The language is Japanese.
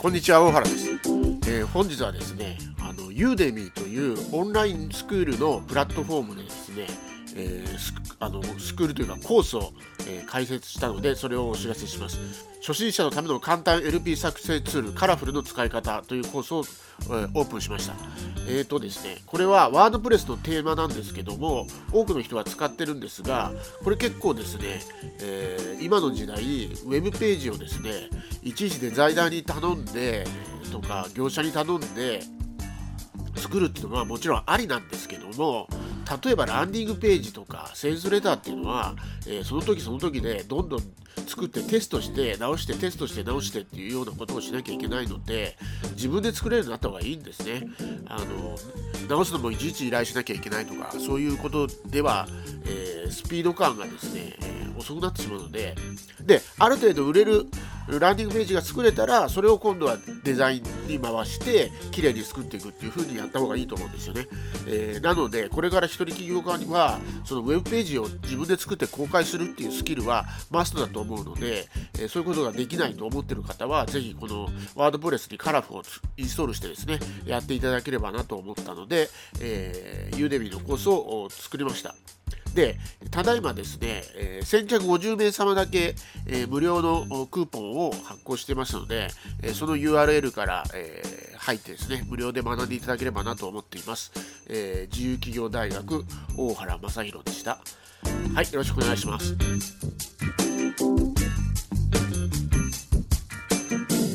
こんにちは大原です、えー、本日はですねあのユーデミーというオンラインスクールのプラットフォームでですね、えー、スあのスクールというかコースを、えー、開設したのでそれをお知らせします。初心者のための簡単 LP 作成ツールカラフルの使い方というコースを、えー、オープンしました。えーとですねこれはワードプレスのテーマなんですけども多くの人は使ってるんですがこれ結構ですね、えー、今の時代ウェブページをですねいちいちデザイナーに頼んでとか業者に頼んで作るっていうのはもちろんありなんですけども例えばランディングページとかセールスレターっていうのは、えー、その時その時でどんどん作ってテストして直してテストして直してっていうようなことをしなきゃいけないので自分で作れるようになった方がいいんですね。あの直すのもいちいち依頼しなきゃいけないとかそういうことでは、えー、スピード感がですね、え、遅くなってしまうのでである程度売れるランディングページが作れたらそれを今度はデザインに回して綺麗に作っていくっていう風にやった方がいいと思うんですよね、えー、なのでこれから一人起業家にはそのウェブページを自分で作って公開するっていうスキルはマストだと思うので、えー、そういうことができないと思ってる方はぜひこのワードプレスにカラフをインストールしてですねやっていただければなと思ったので、えー、ユーデミのコースを作りました。で、ただいまですね、えー、先着50名様だけ、えー、無料のクーポンを発行してますので、えー、その URL から、えー、入ってですね、無料で学んでいただければなと思っています。えー、自由企業大学大原正宏でした。はい、よろしくお願いします。